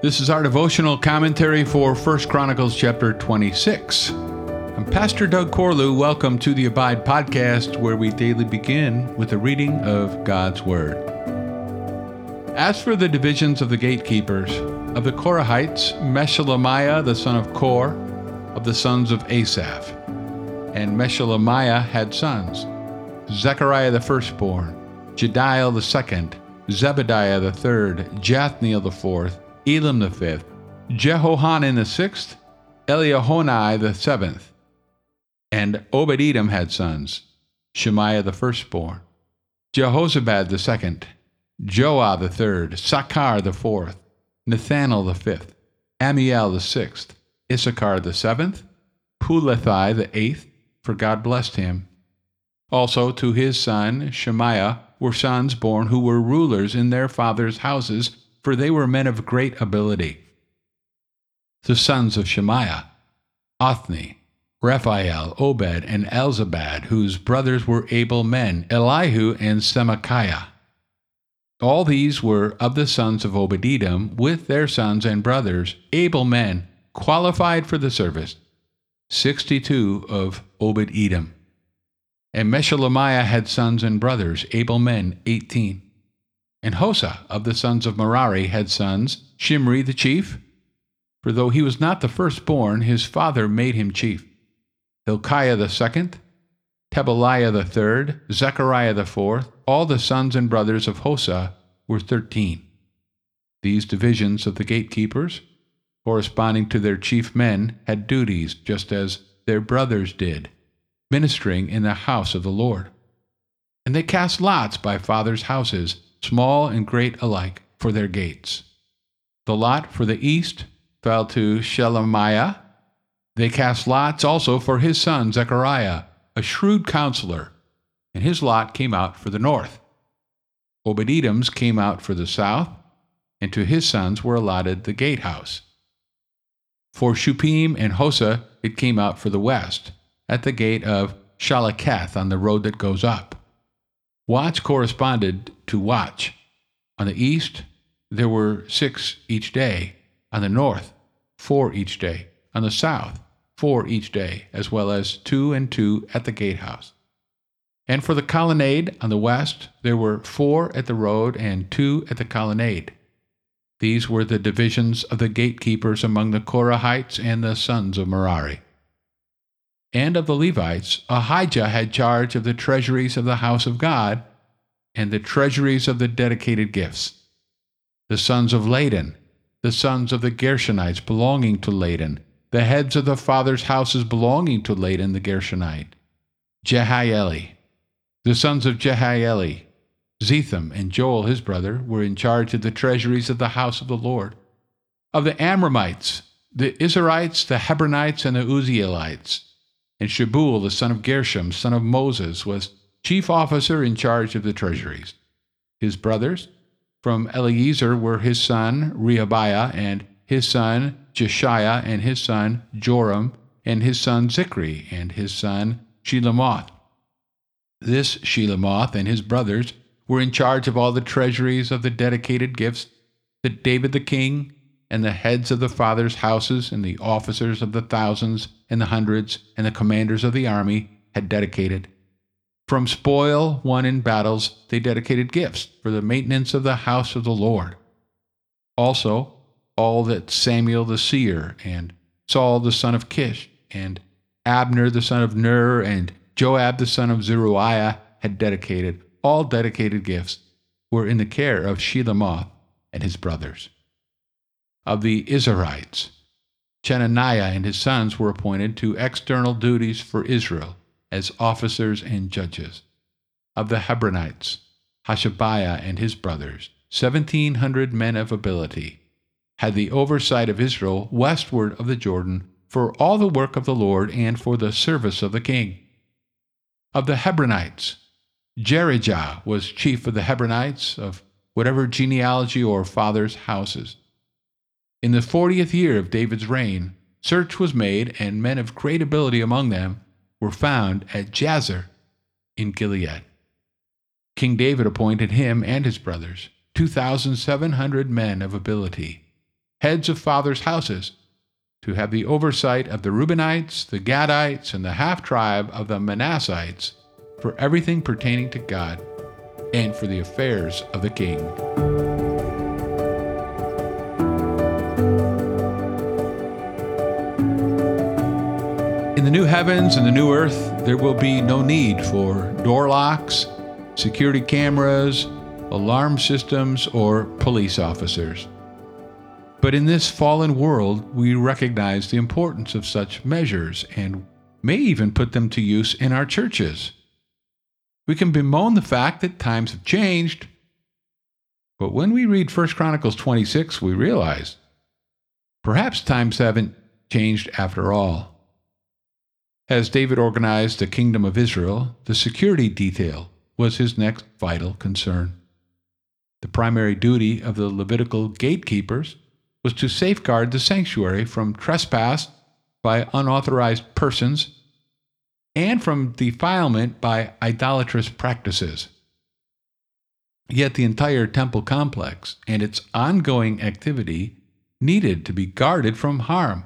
This is our devotional commentary for 1 Chronicles chapter 26. I'm Pastor Doug Corlew. Welcome to the Abide podcast, where we daily begin with a reading of God's Word. As for the divisions of the gatekeepers, of the Korahites, Meshelemiah the son of Kore, of the sons of Asaph. And Meshelemiah had sons Zechariah the firstborn, Jediel the second, Zebediah the third, Jathniel the fourth, Elam the fifth, Jehohanan the sixth, Eliehoenai the seventh. And Obed Edom had sons, Shemaiah the firstborn, Jehozabad the second, Joah the third, Sachar the fourth, Nethanel the fifth, Ammiel the sixth, Issachar the seventh, Peullethai the eighth, for God blessed him. Also to his son Shemaiah were sons born who were rulers in their fathers' houses, for they were men of great ability. The sons of Shemaiah, Othni, Rephael, Obed, and Elzabad, whose brothers were able men, Elihu and Semachiah. All these were of the sons of Obed Edom, with their sons and brothers, able men, qualified for the service. Sixty two of Obed Edom. And Meshelemiah had sons and brothers, able men, eighteen. And Hosah of the sons of Merari had sons, Shimri the chief. For though he was not the firstborn, his father made him chief. Hilkiah the second, Tebaliah the third, Zechariah the fourth, all the sons and brothers of Hosah were thirteen. These divisions of the gatekeepers, corresponding to their chief men, had duties just as their brothers did ministering in the house of the Lord. And they cast lots by fathers' houses, small and great alike, for their gates. The lot for the east fell to Shelemiah. They cast lots also for his son Zechariah, a shrewd counselor, and his lot came out for the north. Edom's came out for the south, and to his sons were allotted the gatehouse. For Shuppim and Hosah it came out for the west at the gate of Shallecheth on the road that goes up. Watch corresponded to watch. On the east, there were six each day. On the north, four each day. On the south, four each day, as well as two and two at the gatehouse. And for the colonnade on the west, there were four at the road and two at the colonnade. These were the divisions of the gatekeepers among the Korahites and the sons of Merari and of the Levites, Ahijah had charge of the treasuries of the house of God and the treasuries of the dedicated gifts. The sons of Ladan, the sons of the Gershonites belonging to Ladan, the heads of the fathers' houses belonging to Ladan the Gershonite, Jehieli. The sons of Jehieli, Zetham and Joel his brother, were in charge of the treasuries of the house of the Lord. Of the Amramites, the Izharites, the Hebronites, and the Uzzielites, and Shebuel, the son of Gershom, son of Moses, was chief officer in charge of the treasuries. His brothers from Eliezer were his son Rehabiah, and his son Jeshaiah, and his son Joram, and his son Zichri, and his son Shelomoth. This Shelomoth and his brothers were in charge of all the treasuries of the dedicated gifts that David the king and the heads of the fathers' houses, and the officers of the thousands, and the hundreds, and the commanders of the army had dedicated. From spoil won in battles, they dedicated gifts for the maintenance of the house of the Lord. Also, all that Samuel the seer, and Saul the son of Kish, and Abner the son of Ner, and Joab the son of Zeruiah had dedicated, all dedicated gifts, were in the care of Shelomoth and his brothers of the Izharites. Chenaniah and his sons were appointed to external duties for Israel as officers and judges. Of the Hebronites, Hashabiah and his brothers, seventeen hundred men of ability, had the oversight of Israel westward of the Jordan for all the work of the Lord and for the service of the king. Of the Hebronites, Jerijah was chief of the Hebronites of whatever genealogy or fathers' houses. In the fortieth year of David's reign, search was made, and men of great ability among them were found at Jazer in Gilead. King David appointed him and his brothers, 2,700 men of ability. heads of fathers' houses, to have the oversight of the Reubenites, the Gadites, and the half tribe of the Manassites for everything pertaining to God and for the affairs of the king. In the new heavens and the new earth, there will be no need for door locks, security cameras, alarm systems, or police officers. But in this fallen world, we recognize the importance of such measures and may even put them to use in our churches. We can bemoan the fact that times have changed, but when we read 1 Chronicles 26, we realize perhaps times haven't changed after all. As David organized the kingdom of Israel, the security detail was his next vital concern. The primary duty of the Levitical gatekeepers was to safeguard the sanctuary from trespass by unauthorized persons and from defilement by idolatrous practices. Yet the entire temple complex and its ongoing activity needed to be guarded from harm.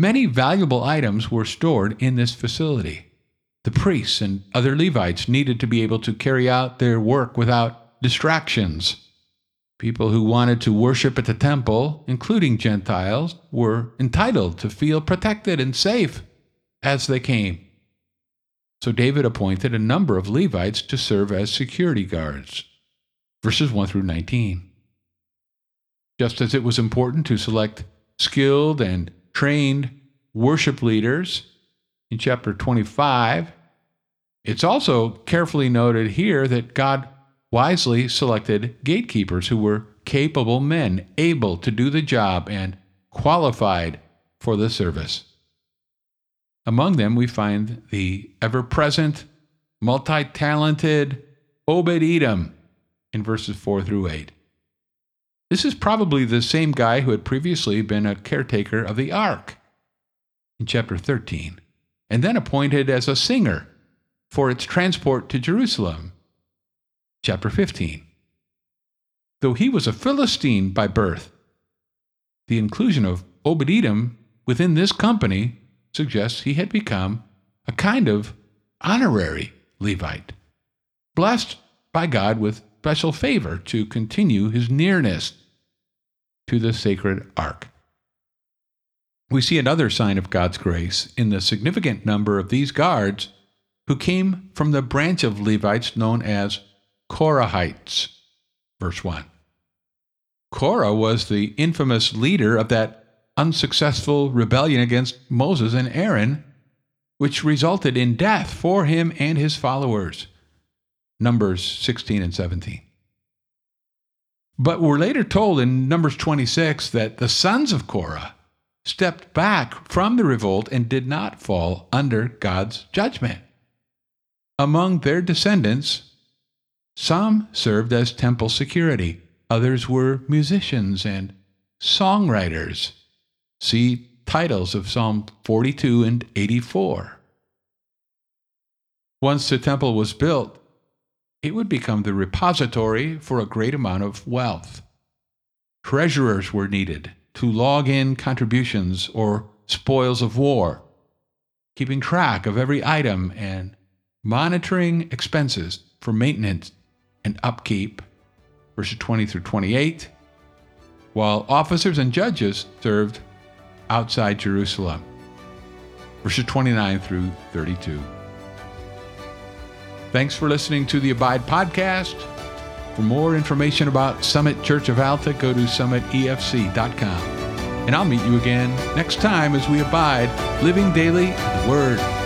Many valuable items were stored in this facility. The priests and other Levites needed to be able to carry out their work without distractions. People who wanted to worship at the temple, including Gentiles, were entitled to feel protected and safe as they came. So David appointed a number of Levites to serve as security guards. Verses 1 through 19. Just as it was important to select skilled and trained worship leaders in chapter 25, it's also carefully noted here that God wisely selected gatekeepers who were capable men, able to do the job, and qualified for the service. Among them, we find the ever present, multi talented Obed Edom in verses 4 through 8. This is probably the same guy who had previously been a caretaker of the ark in chapter 13, and then appointed as a singer for its transport to Jerusalem chapter 15. Though he was a Philistine by birth, the inclusion of Obed Edom within this company suggests he had become a kind of honorary Levite, blessed by God with special favor to continue his nearness to the sacred ark. We see another sign of God's grace in the significant number of these guards who came from the branch of Levites known as Korahites. Verse 1. Korah was the infamous leader of that unsuccessful rebellion against Moses and Aaron, which resulted in death for him and his followers. Numbers 16 and 17. But we're later told in Numbers 26 that the sons of Korah stepped back from the revolt and did not fall under God's judgment. Among their descendants some served as temple security, others were musicians and songwriters. See titles of Psalm 42 and 84. Once the temple was built, it would become the repository for a great amount of wealth. Treasurers were needed to log in contributions or spoils of war, keeping track of every item and monitoring expenses for maintenance and upkeep, verses 20 through 28, while officers and judges served outside Jerusalem, verses 29 through 32. Thanks for listening to the Abide podcast. For more information about Summit Church of Alta, go to summitefc.com. And I'll meet you again next time as we abide, living daily the Word.